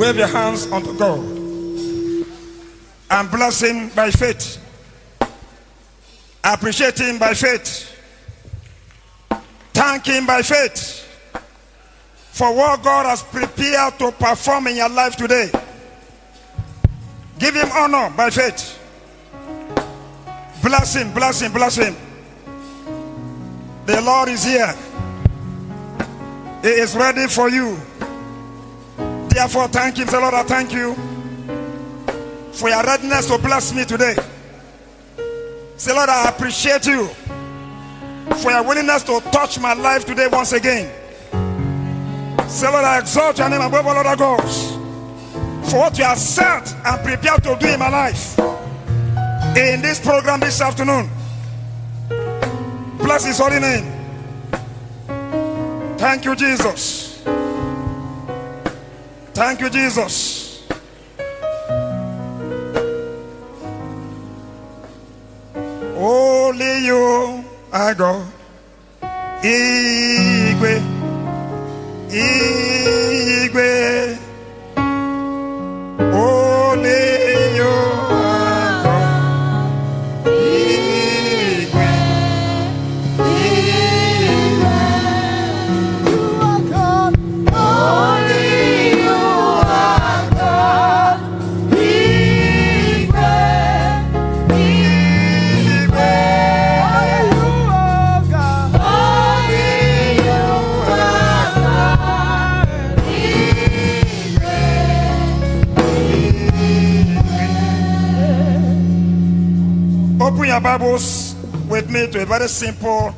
Wave your hands unto God and bless Him by faith. Appreciate Him by faith. Thank Him by faith for what God has prepared to perform in your life today. Give Him honor by faith. Bless Him, bless Him, bless Him. The Lord is here, He is ready for you. Therefore, thank Him. Say, Lord, I thank you for your readiness to bless me today. Say, Lord, I appreciate you for your willingness to touch my life today once again. Say, Lord, I exalt your name above all other gods for what you have said and prepared to do in my life in this program this afternoon. Bless his holy name. Thank you, Jesus. Thank you, Jesus. Only you are God. Igwe. Igwe. Bibles with me to a very simple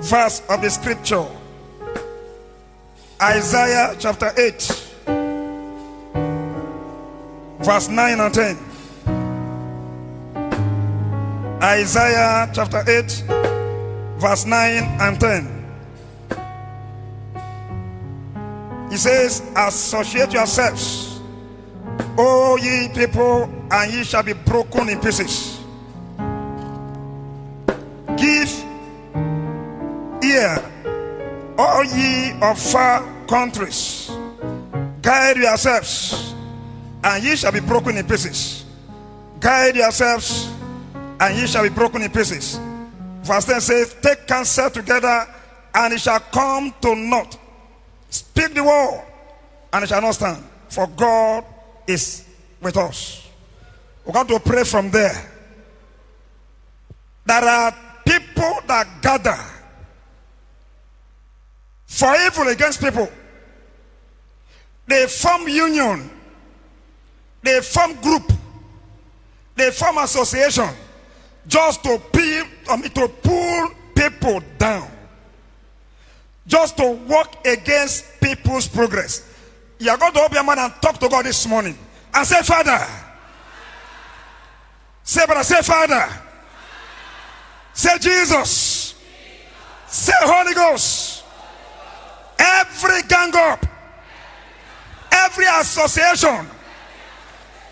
verse of the scripture. Isaiah chapter 8, verse 9 and 10. Isaiah chapter 8, verse 9 and 10. He says, Associate yourselves, O ye people, and ye shall be broken in pieces. Give ear, all ye of far countries, guide yourselves, and ye shall be broken in pieces. Guide yourselves, and ye shall be broken in pieces. Verse 10 says, Take counsel together, and it shall come to naught. Speak the word, and it shall not stand. For God is with us. We're going to pray from there. There are people that gather for evil against people. They form union. They form group. They form association just to to pull people down. Just to work against people's progress. You are going to open your mouth and talk to God this morning and say, Father. Say, brother, say, Father. Say, Jesus. Say, Holy Ghost. Every gang up, every association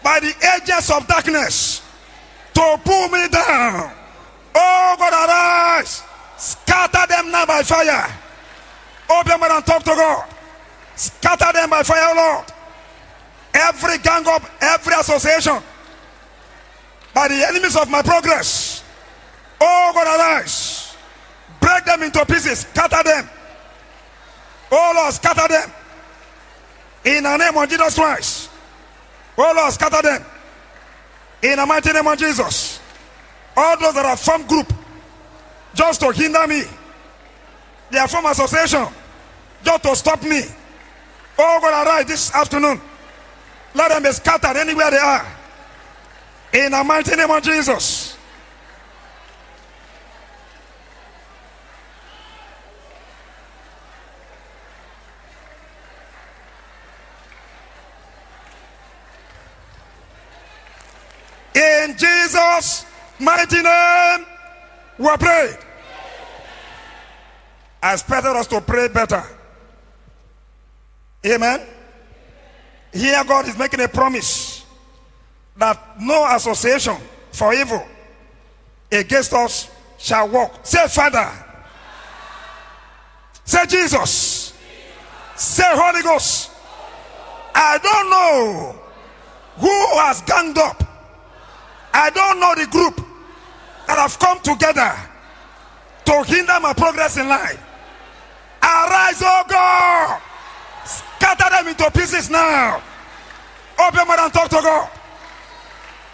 by the agents of darkness to pull me down. Oh, God, arise. Scatter them now by fire. Open mouth and talk to God. Scatter them by fire, Lord. Every gang up, every association by the enemies of my progress. Oh God, arise. Break them into pieces. Scatter them. Oh Lord, scatter them. In the name of Jesus Christ. Oh Lord, scatter them. In the mighty name of Jesus. All those that are formed group just to hinder me. They are from association just to stop me. Oh God, arise this afternoon. Let them be scattered anywhere they are. In the mighty name of Jesus. In Jesus' mighty name, we pray. I expected us to pray better. Amen. Here, God is making a promise that no association for evil against us shall walk. Say, Father. Say, Jesus. Say, Holy Ghost. I don't know who has ganged up. I don't know the group that have come together to hinder my progress in life. Arise, oh God. Scatter them into pieces now. Open mouth and talk to God.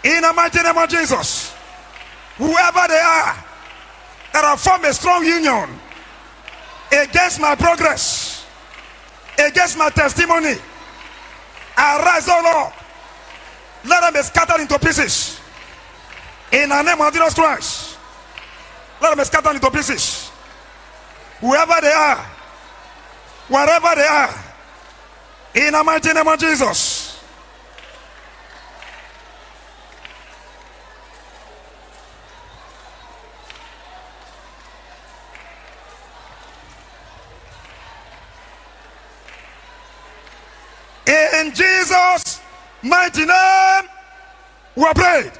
In the mighty name of Jesus. Whoever they are that have formed a strong union against my progress, against my testimony, arise, oh Lord. Let them be scattered into pieces. In the name of Jesus Christ. Let them be scattered into pieces. Whoever they are, wherever they are, in the mighty name of Jesus. In Jesus' mighty name, we are prayed.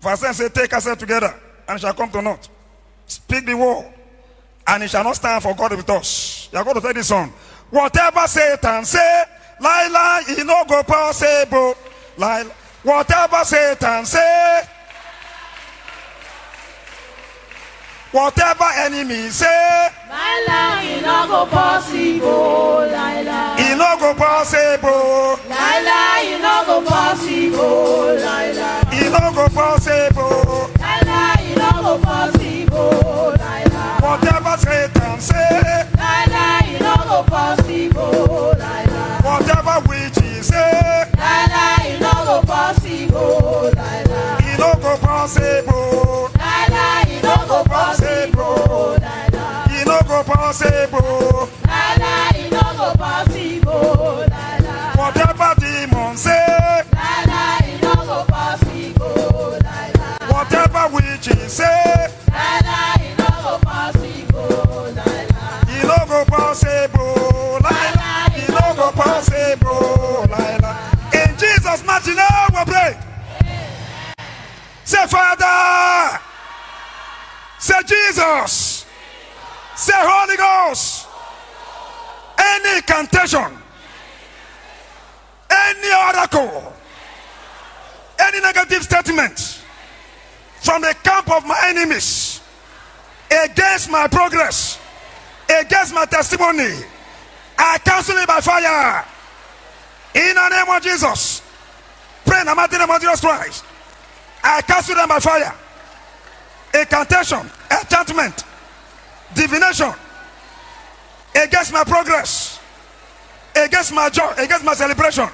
Verse 10 say, Take us together, and it shall come to naught. Speak the word, and it shall not stand for God with us. You are going to take this song. Whatever Satan say, lie, lie, he no go possible. Lie, whatever Satan say, whatever enemy say, Laila, e no go possible. Laila, it no go possible. Laila, e no go possible. Laila, It no go possible. Laila, e no go possible. Laila, Whatever Satan say, Laila, e no go possible. Against my progress, against my testimony, I cancel it by fire. In the name of Jesus. Pray in the mighty name of Jesus Christ. I cancel them by fire. Incantation, enchantment, divination against my progress, against my joy, against my celebration.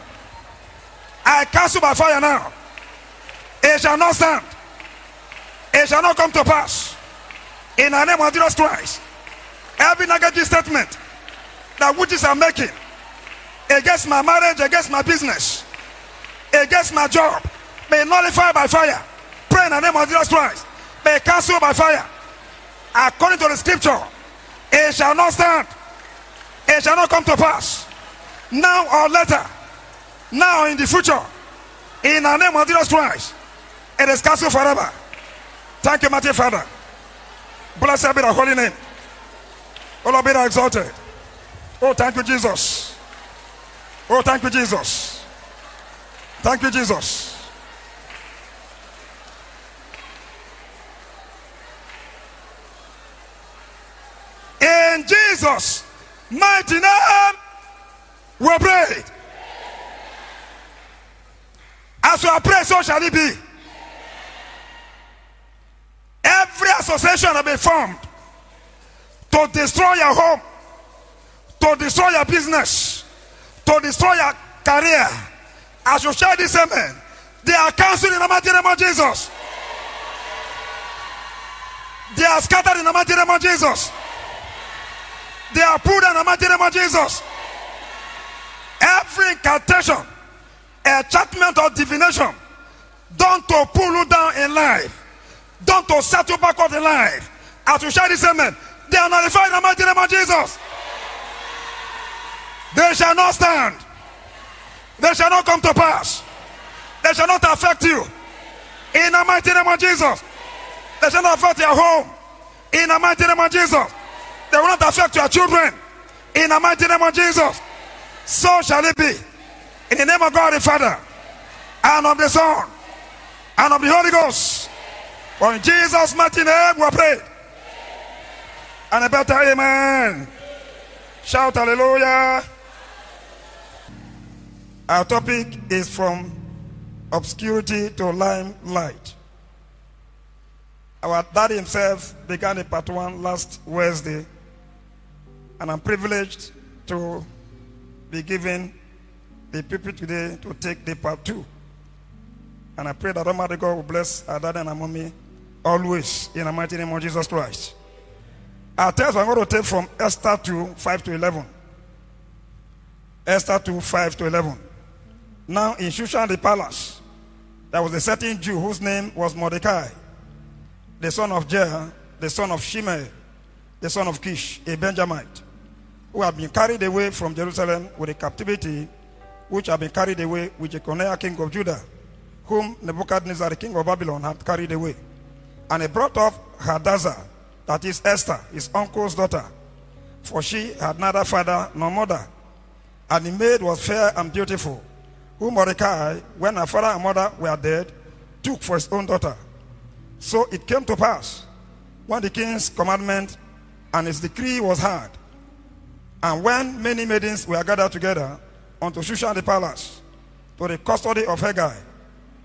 I cancel by fire now. It shall not stand. It shall not come to pass. In the name of Jesus Christ. Every negative statement that witches are making against my marriage, against my business, against my job, may nullify by fire. Pray in the name of Jesus Christ. May cancel by fire. According to the scripture, it shall not stand. It shall not come to pass. Now or later. Now or in the future. In the name of Jesus Christ. It is cancelled forever. Thank you, mighty Father. Blessed be the holy name. Oh Lord, be exalted. Oh, thank you, Jesus. Oh, thank you, Jesus. Thank you, Jesus. In Jesus' mighty name, we pray. As we are praying, so shall it be. Every association have been formed to destroy your home, to destroy your business, to destroy your career. As you share this amen, they are cancelled in the mighty name of Jesus. They are scattered in the mighty name of Jesus. They are put in the mighty name of Jesus. Every incantation, enchantment, or divination done to pull you down in life, done to set you backward in life. As you share this amen, they are nullified in the mighty name of Jesus. They shall not stand. They shall not come to pass. They shall not affect you. In the mighty name of Jesus. They shall not affect your home. In the mighty name of Jesus. They will not affect your children. In the mighty name of Jesus. So shall it be. In the name of God the Father, and of the Son, and of the Holy Ghost. For in Jesus' mighty name we pray. And a better amen. Shout hallelujah. Our topic is from obscurity to limelight. Our daddy himself began the part one last Wednesday, and I'm privileged to be given the people today to take the part two. And I pray that Almighty God will bless our daddy and our mommy always in the mighty name of Jesus Christ. Our text I'm going to take from Esther 2 5 to 11. Esther 2 5 to 11. Now in Shushan the palace, there was a certain Jew whose name was Mordecai, the son of Jair, the son of Shimei, the son of Kish, a Benjamite, who had been carried away from Jerusalem with a captivity which had been carried away with Jeconiah king of Judah, whom Nebuchadnezzar king of Babylon had carried away. And he brought up Hadassah, that is Esther, his uncle's daughter, for she had neither father nor mother. And the maid was fair and beautiful, whom Mordecai, when her father and mother were dead, took for his own daughter. So it came to pass, when the king's commandment and his decree was heard, and when many maidens were gathered together unto Shushan the palace, to the custody of Hegai,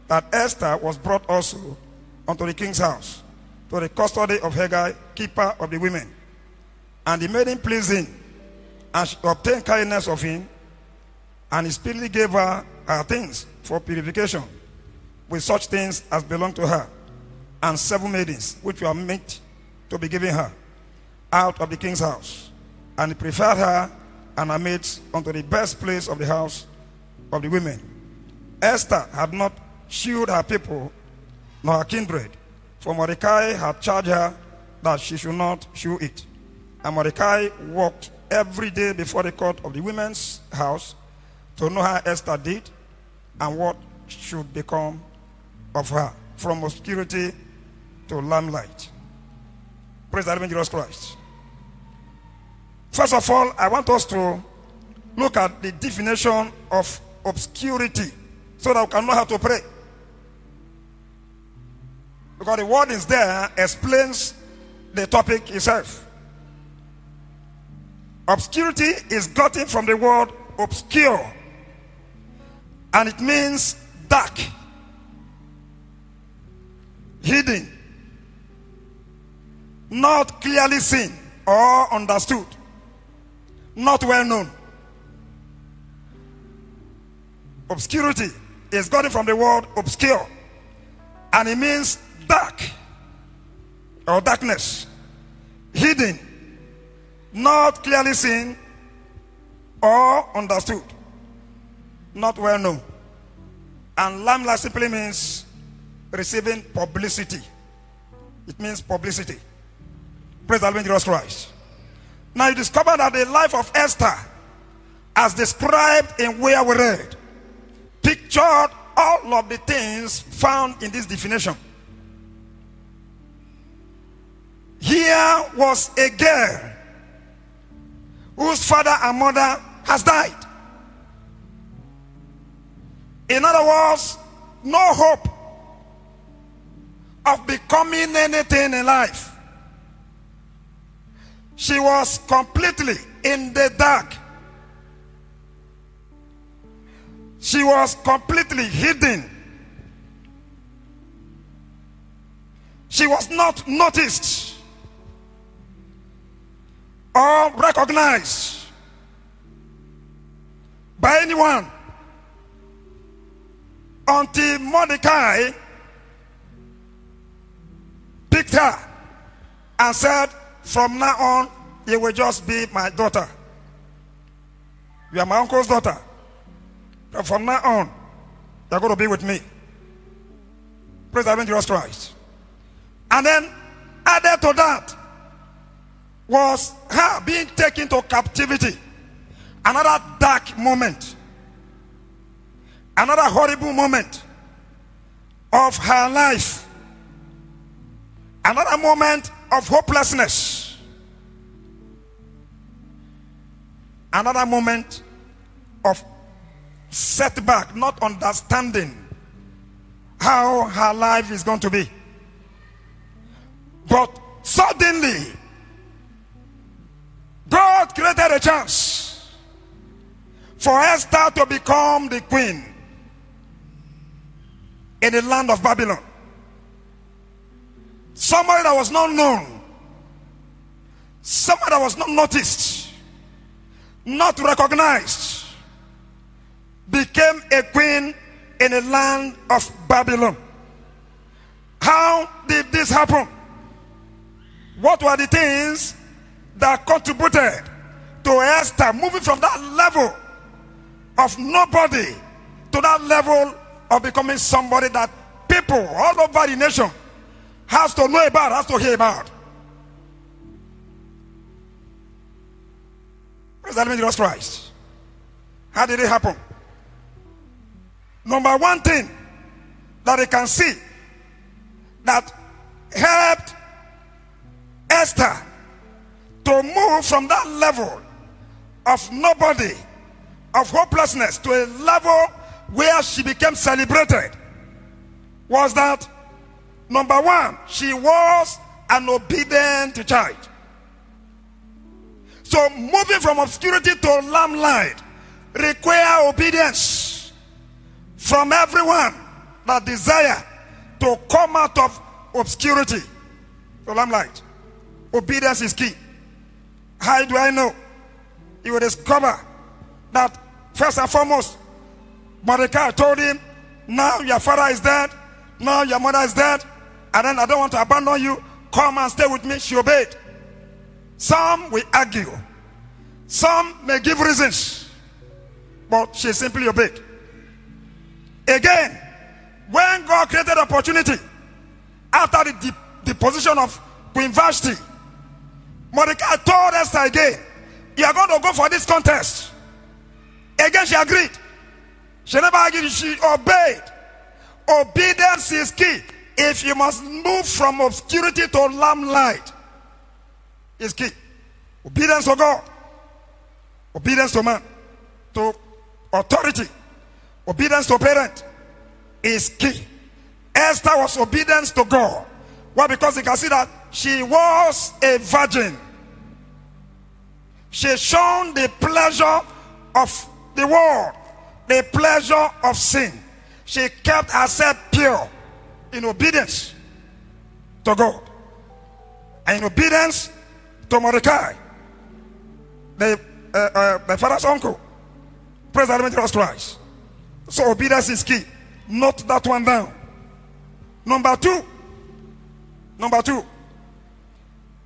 that Esther was brought also unto the king's house, to the custody of Hegai, keeper of the women. And he made him pleasing, and she obtained kindness of him, and he speedily gave her her things for purification, with such things as belonged to her, and seven maidens, which were meant to be given her, out of the king's house. And he preferred her and her maids unto the best place of the house of the women. Esther had not shewed her people nor her kindred, for Mordecai had charged her that she should not shew it. And Mordecai walked every day before the court of the women's house to know how Esther did and what should become of her from obscurity to limelight. Praise the living Jesus Christ. First of all, I want us to look at the definition of obscurity so that we can know how to pray. Because the word is there explains the topic itself. Obscurity is gotten from the word obscure, and it means dark, hidden, not clearly seen or understood, not well known. Obscurity is gotten from the word obscure, and it means dark or darkness, hidden, not clearly seen or understood, not well known. And limelight simply means receiving publicity. It means publicity. Praise the Lord Jesus Christ. Now you discover that the life of Esther, as described in where we read, pictured all of the things found in this definition. Here was a girl whose father and mother has died. In other words, no hope of becoming anything in life. She was completely in the dark. She was completely hidden. She was not noticed or recognized by anyone until Mordecai picked her and said, From now on, you will just be my daughter. You are my uncle's daughter. But from now on, you're going to be with me. Praise the Lord Jesus Christ. And then added to that was her being taken to captivity. Another dark moment. Another horrible moment of her life. Another moment of hopelessness. Another moment of setback, not understanding how her life is going to be. But suddenly, God created a chance for Esther to become the queen in the land of Babylon. Somebody that was not known, somebody that was not noticed, not recognized, became a queen in the land of Babylon. How did this happen? What were the things that contributed to Esther moving from that level of nobody to that level of becoming somebody that people all over the nation has to know about, has to hear about? Praise the Jesus Christ. How did it happen? Number one thing that they can see that helped Esther to move from that level of nobody, of hopelessness, to a level where she became celebrated was that number one, she was an obedient child. So moving from obscurity to limelight require obedience from everyone that desire to come out of obscurity to limelight. Obedience is key. How do I know? You will discover that first and foremost, Mordecai told him, Now your father is dead, now your mother is dead, and then I don't want to abandon you. Come and stay with me. She obeyed. Some will argue, some may give reasons, but she simply obeyed. Again, when God created opportunity after the, the position of Queen Vashti, Mordecai told Esther again, You are going to go for this contest. Again, she agreed. She never argued, she obeyed. Obedience is key. If you must move from obscurity to limelight, is key. Obedience to God, obedience to man, to authority, obedience to parent is key. Esther was obedience to God. Why? Because you can see that she was a virgin. She shown the pleasure of the world, the pleasure of sin. She kept herself pure in obedience to God and in obedience to Mordecai, the, uh, uh, the father's uncle. Lord Jesus Christ. So obedience is key. Note that one down. Number two. Number two.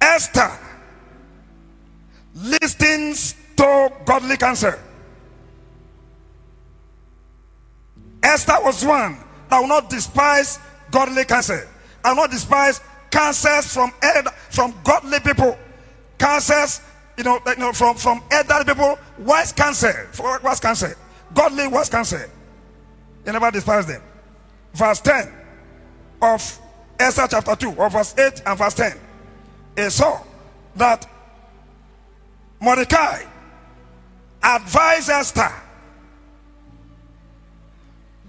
Esther listens to godly counsel. Esther was one that will not despise godly counsel. I will not despise counsels from from godly people. Counsels, you know, you know from, from elderly people, wise counsel. Wise counsel. Godly wise counsel. You never despise them. Verse 10 of Esther chapter 2, or verse 8 and verse 10. Saw that Mordecai advised Esther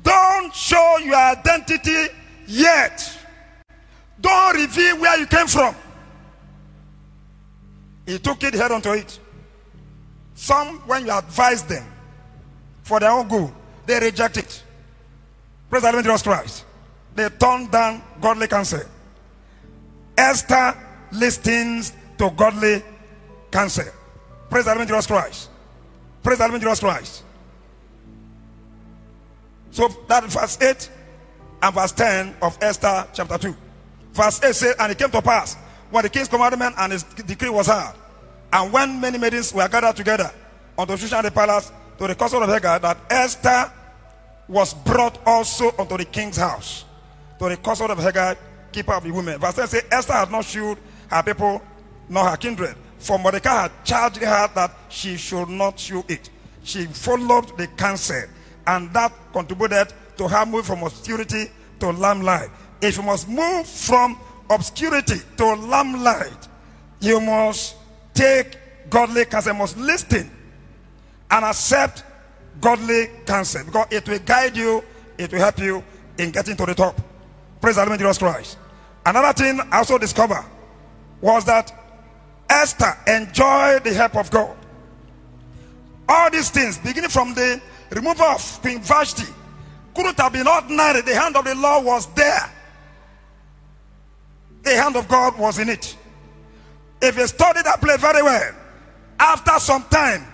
don't show your identity yet. Don't reveal where you came from. He took it head onto it. Some, when you advise them for their own good, they reject it. Praise the Lord Jesus Christ. They turn down godly counsel. Esther listens to godly counsel. Praise the Lord Jesus Christ. Praise the Lord Jesus Christ. So that verse 8 and verse 10 of Esther chapter 2. Verse 8 says, And it came to pass when the king's commandment and his decree was heard, and when many maidens were gathered together unto Shushan the palace to the castle of Hegai, that Esther was brought also unto the king's house, to the castle of Hegai, keeper of the women. Verse 10 says, Esther had not shewed her people nor her kindred, for Mordecai had charged her that she should not shew it. She followed the counsel, and that contributed to her move from obscurity to limelight. If you must move from obscurity to limelight, you must take godly counsel, you must listen and accept godly counsel because it will guide you, it will help you in getting to the top. Praise the Lord Jesus Christ. Another thing I also discovered was that Esther enjoyed the help of God. All these things, beginning from the removal of Queen Vashti, couldn't have been ordinary. The hand of the Lord was there. The hand of God was in it. If you study that play very well, after some time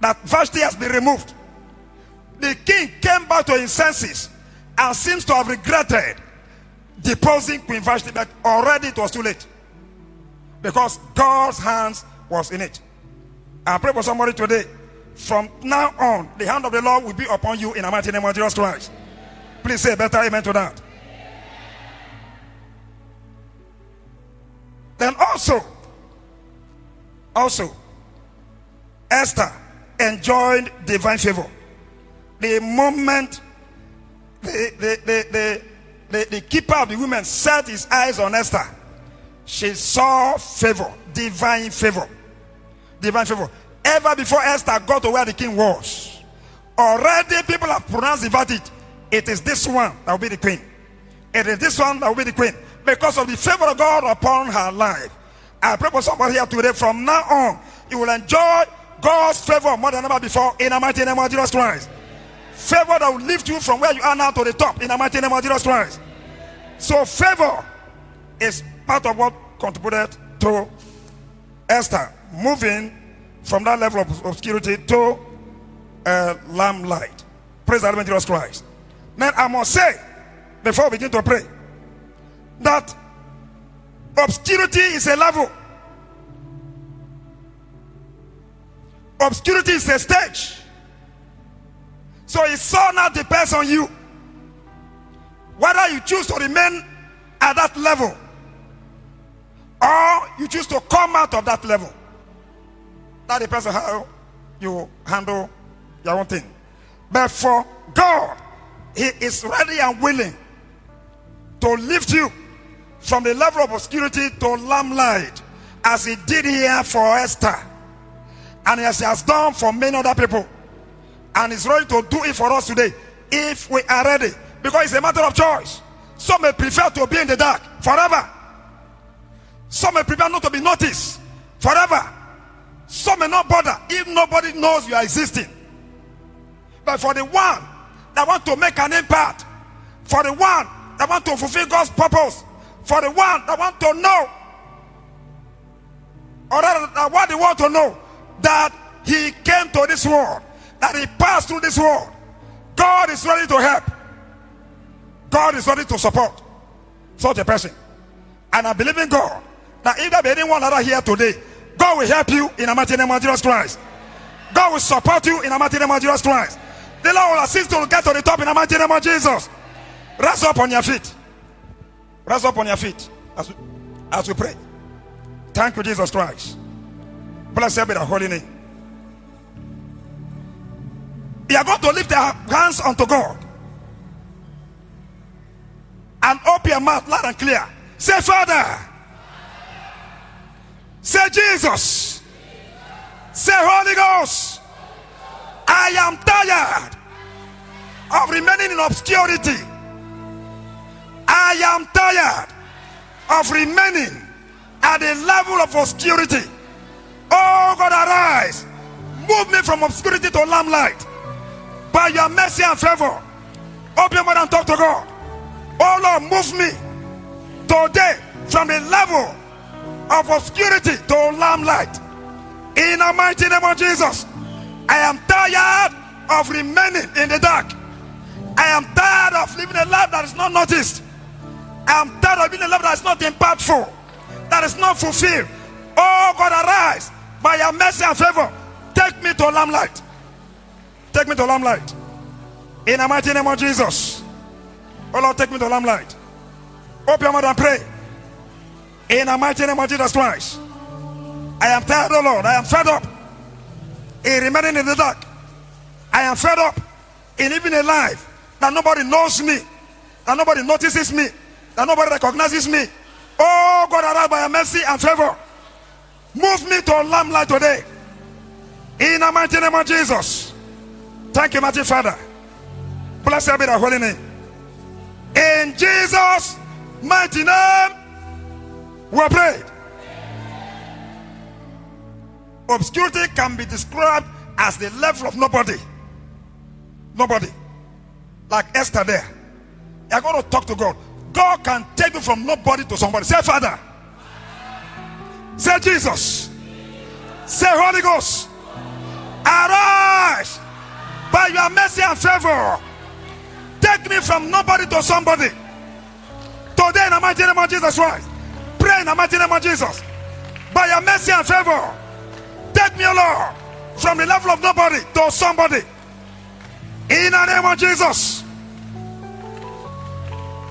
that Vashti has been removed, the king came back to his senses and seems to have regretted deposing Queen Vashti, but already it was too late because God's hands was in it. I pray for somebody today. From now on, the hand of the Lord will be upon you in the mighty name of Jesus Christ. Please say a better amen to that. Then also, also, Esther enjoyed divine favor. The moment the, the, the, the, the, the keeper of the women set his eyes on Esther, she saw favor, divine favor. Divine favor. Ever before Esther got to where the king was, already people have pronounced the verdict. It is this one that will be the queen. It is this one that will be the queen. Because of the favor of God upon her life. I pray for somebody here today. From now on, you will enjoy God's favor more than ever before in the mighty name of Jesus Christ. Favor that will lift you from where you are now to the top in the mighty name of Jesus Christ. So, favor is part of what contributed to Esther moving from that level of obscurity to uh, lamplight. Praise the Lord Jesus Christ. Then I must say, before we begin to pray, that obscurity is a level. Obscurity is a stage. So it all now depends on you. Whether you choose to remain at that level or you choose to come out of that level. That depends on how you handle your own thing. But for God, He is ready and willing to lift you from the level of obscurity to lamplight as He did here for Esther and as He has done for many other people. And He's ready to do it for us today if we are ready because it's a matter of choice. Some may prefer to be in the dark forever, some may prefer not to be noticed forever. Some may not bother if nobody knows you are existing. But for the one that want to make an impact, for the one that want to fulfill God's purpose, for the one that want to know, or rather that what they want to know, that he came to this world, that he passed through this world. God is ready to help. God is ready to support such a person. And I believe in God that if there be anyone that are here today God will help you in the mighty name of Jesus Christ. God will support you in the mighty name of Jesus Christ. The Lord will assist you to get to the top in the mighty name of Jesus. Rise up on your feet. Rise up on your feet as we, as we pray. Thank you, Jesus Christ. Blessed be the holy name. We are going to lift our hands unto God and open your mouth loud and clear. Say, Father. Say Jesus. Say Holy Ghost. I am tired of remaining in obscurity. I am tired of remaining at the level of obscurity. Oh God, arise. Move me from obscurity to lamplight. By your mercy and favor. Open your mouth and talk to God. Oh Lord, move me today from the level of obscurity to lamplight. In the mighty name of Jesus, I am tired of remaining in the dark. I am tired of living a life that is not noticed. I am tired of living a life that is not impactful, that is not fulfilled. Oh God, arise by your mercy and favor. Take me to lamplight. Take me to lamplight. In the mighty name of Jesus. Oh Lord, take me to lamplight. Open your mouth and pray. In the mighty name of Jesus Christ. I am tired, oh Lord. I am fed up in remaining in the dark. I am fed up in living a life that nobody knows me, that nobody notices me, that nobody recognizes me. Oh God, arise by your mercy and favor. Move me to a lamplight today. In the mighty name of Jesus. thank you, mighty Father. Blessed be the holy name. In Jesus' mighty name, we pray. Obscurity can be described as the level of nobody. Nobody. Like Esther there. You're going to talk to God. God can take you from nobody to somebody. Say, Father. Say, Jesus. Say, Holy Ghost. Arise by your mercy and favor. Take me from nobody to somebody. Today, in the mighty name of Jesus Christ. Pray in the mighty name of Jesus. By your mercy and favor. Take me, Lord, from the level of nobody to somebody. In the name of Jesus.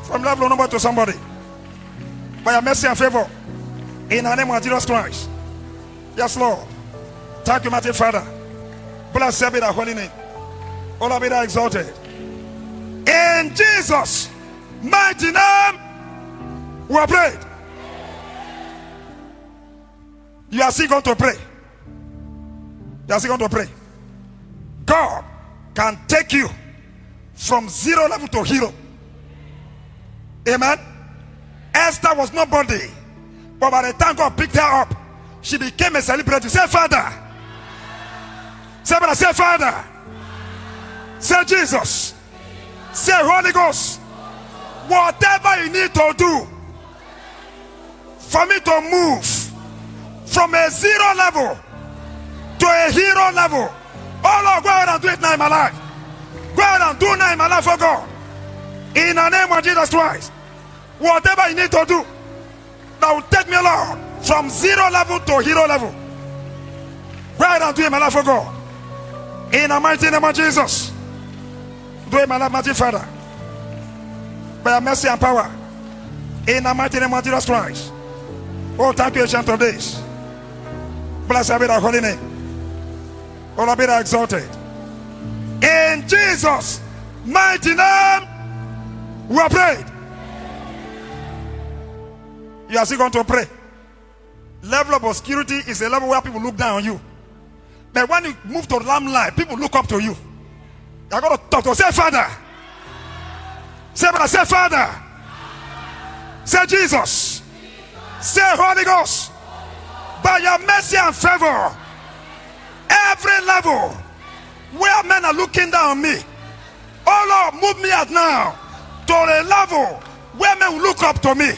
From level of nobody to somebody. By your mercy and favor. In the name of Jesus Christ. Yes, Lord. Thank you, mighty Father. Blessed be the holy name. All of be thou exalted. In Jesus' mighty name, we are prayed. You are still going to pray. You are still going to pray. God can take you from zero level to hero. Amen. Esther was nobody, but by the time God picked her up, she became a celebrity. Say, Father. Say, brother, say, Father. Say, Jesus. Say, Holy Ghost. Whatever you need to do for me to move from a zero level to a hero level. Oh Lord, go ahead and do it now in my life. Go ahead and do now in my life for God. In the name of Jesus Christ. Whatever you need to do that will take me, Lord, from zero level to hero level. Go ahead and do it in my life for God. In the mighty name of Jesus. Do it in my life, mighty Father. By your mercy and power. In the mighty name of Jesus Christ. Oh, thank you, ancient of days. Blessed be thy holy name. Oh, be thou exalted. In Jesus' mighty name, we are prayed. You are still going to pray. Level of obscurity is a level where people look down on you. But when you move to limelight, people look up to you. You're going to talk to say, Father. Say, brother, say, Father. Say, Jesus. Say, Holy Ghost. By your mercy and favor, every level where men are looking down on me, oh Lord, move me out now to a level where men will look up to me.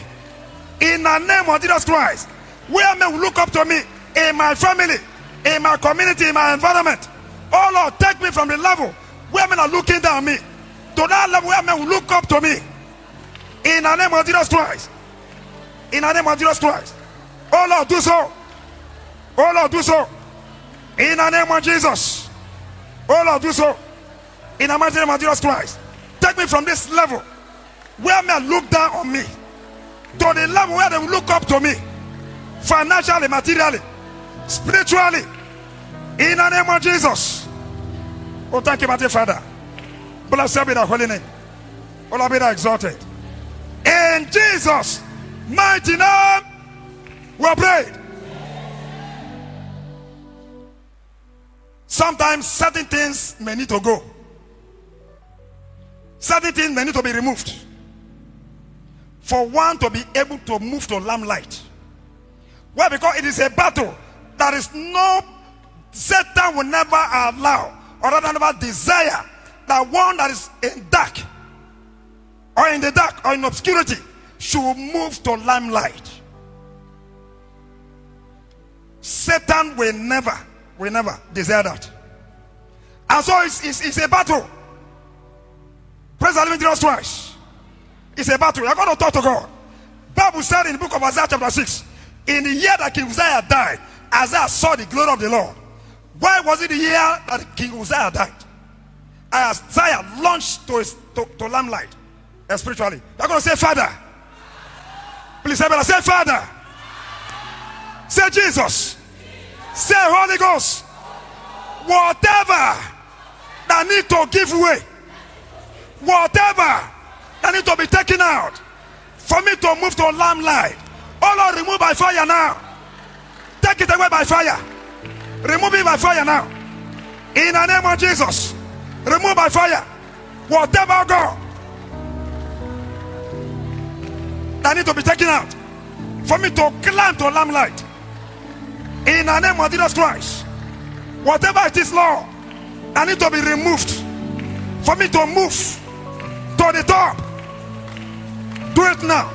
In the name of Jesus Christ, where men will look up to me in my family, in my community, in my environment. Oh Lord, take me from the level where men are looking down on me to that level where men will look up to me. In the name of Jesus Christ. In the name of Jesus Christ. Oh Lord, do so. Oh Lord, do so. In the name of Jesus. Oh Lord, do so. In the mighty name of Jesus Christ. Take me from this level where men look down on me to the level where they look up to me financially, materially, spiritually. In the name of Jesus. Oh, thank you, mighty Father. Blessed be the holy name. Oh, be thou exalted. In Jesus' mighty name, we are Sometimes certain things may need to go. Certain things may need to be removed. For one to be able to move to limelight. Why? Because it is a battle. There is no Satan will never allow or rather never desire that one that is in dark or in the dark or in obscurity should move to limelight. Satan will never, will never desire that. And so it's, it's, it's a battle. Praise the living Christ. It's a battle. You're going to talk to God. Bible said in the book of Isaiah chapter 6, in the year that King Uzziah died, Isaiah saw the glory of the Lord. Why was it the year that King Uzziah died? Isaiah launched to, his, to, to limelight uh, spiritually. You're going to say, Father. Please say, Father. Say, Jesus. Say, Holy Ghost. Whatever that need to give way, whatever that need to be taken out for me to move to a limelight. Oh Lord, remove by fire now. Take it away by fire. Remove it by fire now. In the name of Jesus. Remove by fire. Whatever oh God that need to be taken out for me to climb to lamplight. In the name of Jesus Christ. Whatever it is, Lord, I need to be removed for me to move to the top. Do it now.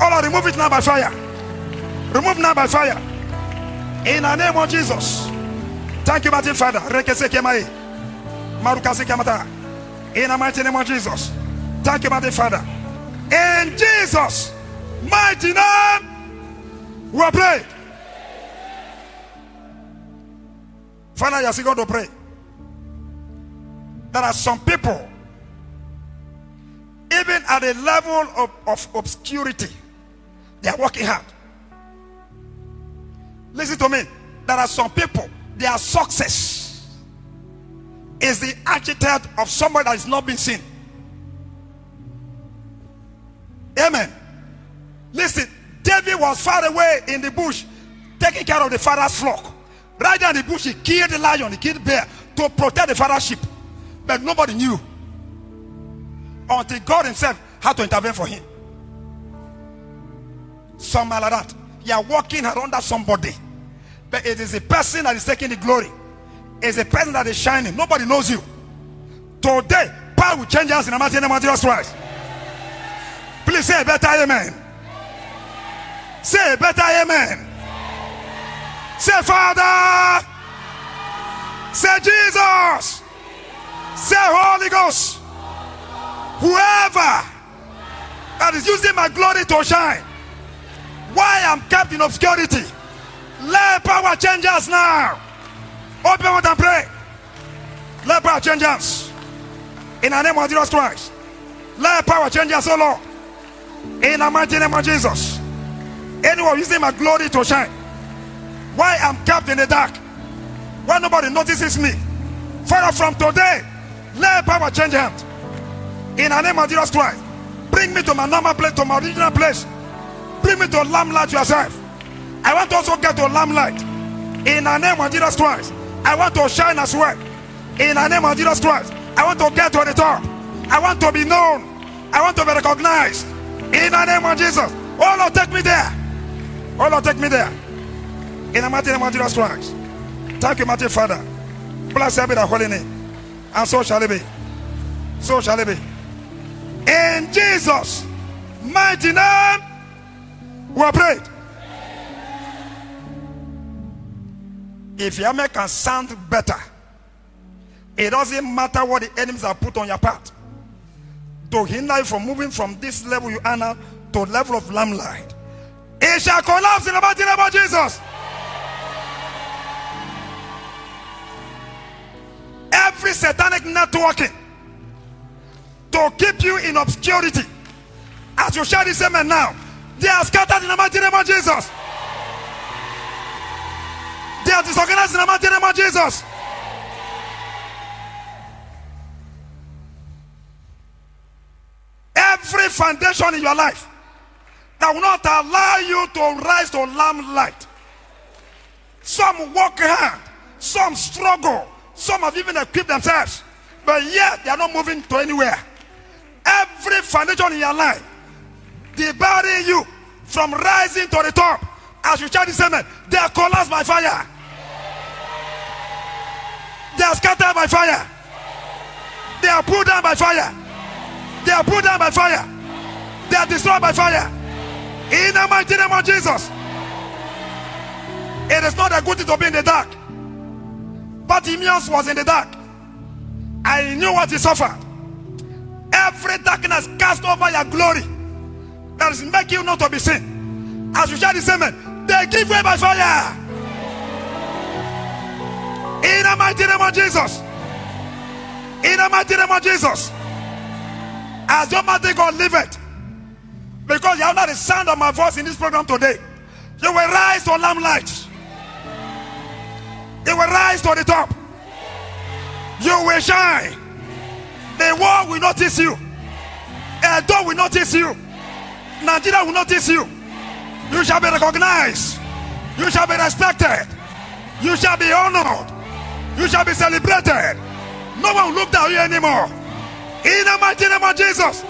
Allah, remove it now by fire. Remove now by fire. In the name of Jesus. Thank you, mighty Father. In the mighty name of Jesus. Thank you, mighty Father. In Jesus' mighty name, we pray. Father, you are still going to pray. There are some people, even at a level of, of obscurity, they are working hard. Listen to me. There are some people, their success is the architect of somebody that is not being seen. Amen. Listen, David was far away in the bush, taking care of the father's flock. Right there in the bush, he killed the lion, he killed the bear to protect the father's sheep. But nobody knew until God Himself had to intervene for him. Something like that. You are walking around that somebody, but it is a person that is taking the glory. It's a person that is shining. Nobody knows you. Today, power will change us in the mighty name of Jesus Christ. Please say a better amen. Say a better amen. Say Father. Say Jesus. Say Holy Ghost. Whoever that is using my glory to shine. Why I'm kept in obscurity. Let power change us now. Open mouth and pray. Let power change us. In the name of Jesus Christ. Let power change us, oh Lord. In the mighty name of Jesus. Anyone using my glory to shine. Why I'm kept in the dark. Why nobody notices me. Father, from today, let power change hands. In the name of Jesus Christ. Bring me to my normal place, to my original place. Bring me to lamplight yourself. I want to also get to lamplight. In the name of Jesus Christ. I want to shine as well. In the name of Jesus Christ. I want to get to the top. I want to be known. I want to be recognized. In the name of Jesus. Oh Lord, take me there. Oh Lord, take me there. In the mighty name of Jesus Christ. Thank you, mighty Father. Blessed be the holy name. And so shall it be. So shall it be. In Jesus' mighty name, we are prayed. If your man can sound better, it doesn't matter what the enemies are put on your path to hinder you from moving from this level you are now to the level of lamplight. It shall collapse in the mighty name of Jesus. Satanic networking to keep you in obscurity, as you share this amen now, they are scattered in the mighty name of Jesus. They are disorganized in the mighty name of Jesus. Every foundation in your life that will not allow you to rise to lamplight. Some work hard, some struggle, some have even equipped themselves, but yet they are not moving to anywhere. Every foundation in your life they debarring you from rising to the top, as you shout this amen, they are collapsed by fire. They are scattered by fire. They are pulled down by fire. They are pulled down by fire. They are destroyed by fire. In the mighty name of Jesus. It is not a good thing to be in the dark. Bartimaeus was in the dark. I knew what he suffered. Every darkness cast over your glory that is making you not to be seen. As you share the same, they give way by fire. In the mighty name of Jesus. In the mighty name of Jesus. As your mother God live it. Because you have not the sound of my voice in this program today. You will rise to lamplight. You will rise to the top. You will shine. The world will notice you. Edo will notice you. Nigeria will notice you. You shall be recognized. You shall be respected. You shall be honored. You shall be celebrated. No one will look down you anymore. In the mighty name of Jesus.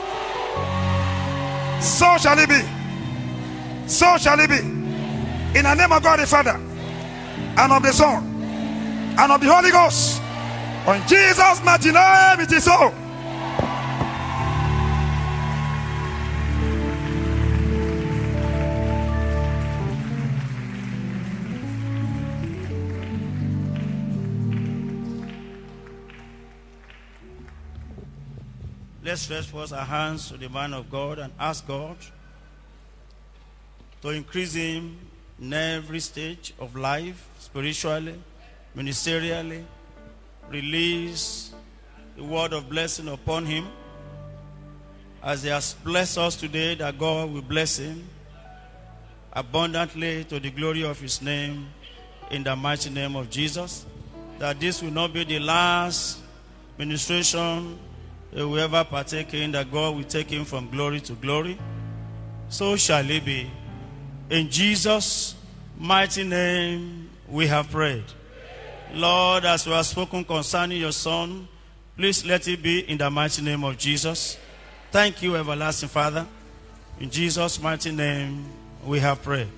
So shall it be. So shall it be. In the name of God the Father, and of the Son, and of the Holy Ghost. On Jesus' mighty name, it is so. Let's stretch forth our hands to the man of God and ask God to increase him in every stage of life, spiritually, ministerially. Release the word of blessing upon him. As he has blessed us today, that God will bless him abundantly to the glory of his name in the mighty name of Jesus. That this will not be the last ministration that we ever partake in, that God will take him from glory to glory. So shall it be. In Jesus' mighty name, we have prayed. Lord, as we have spoken concerning your Son, please let it be in the mighty name of Jesus. Thank you, everlasting Father. In Jesus' mighty name, we have prayed.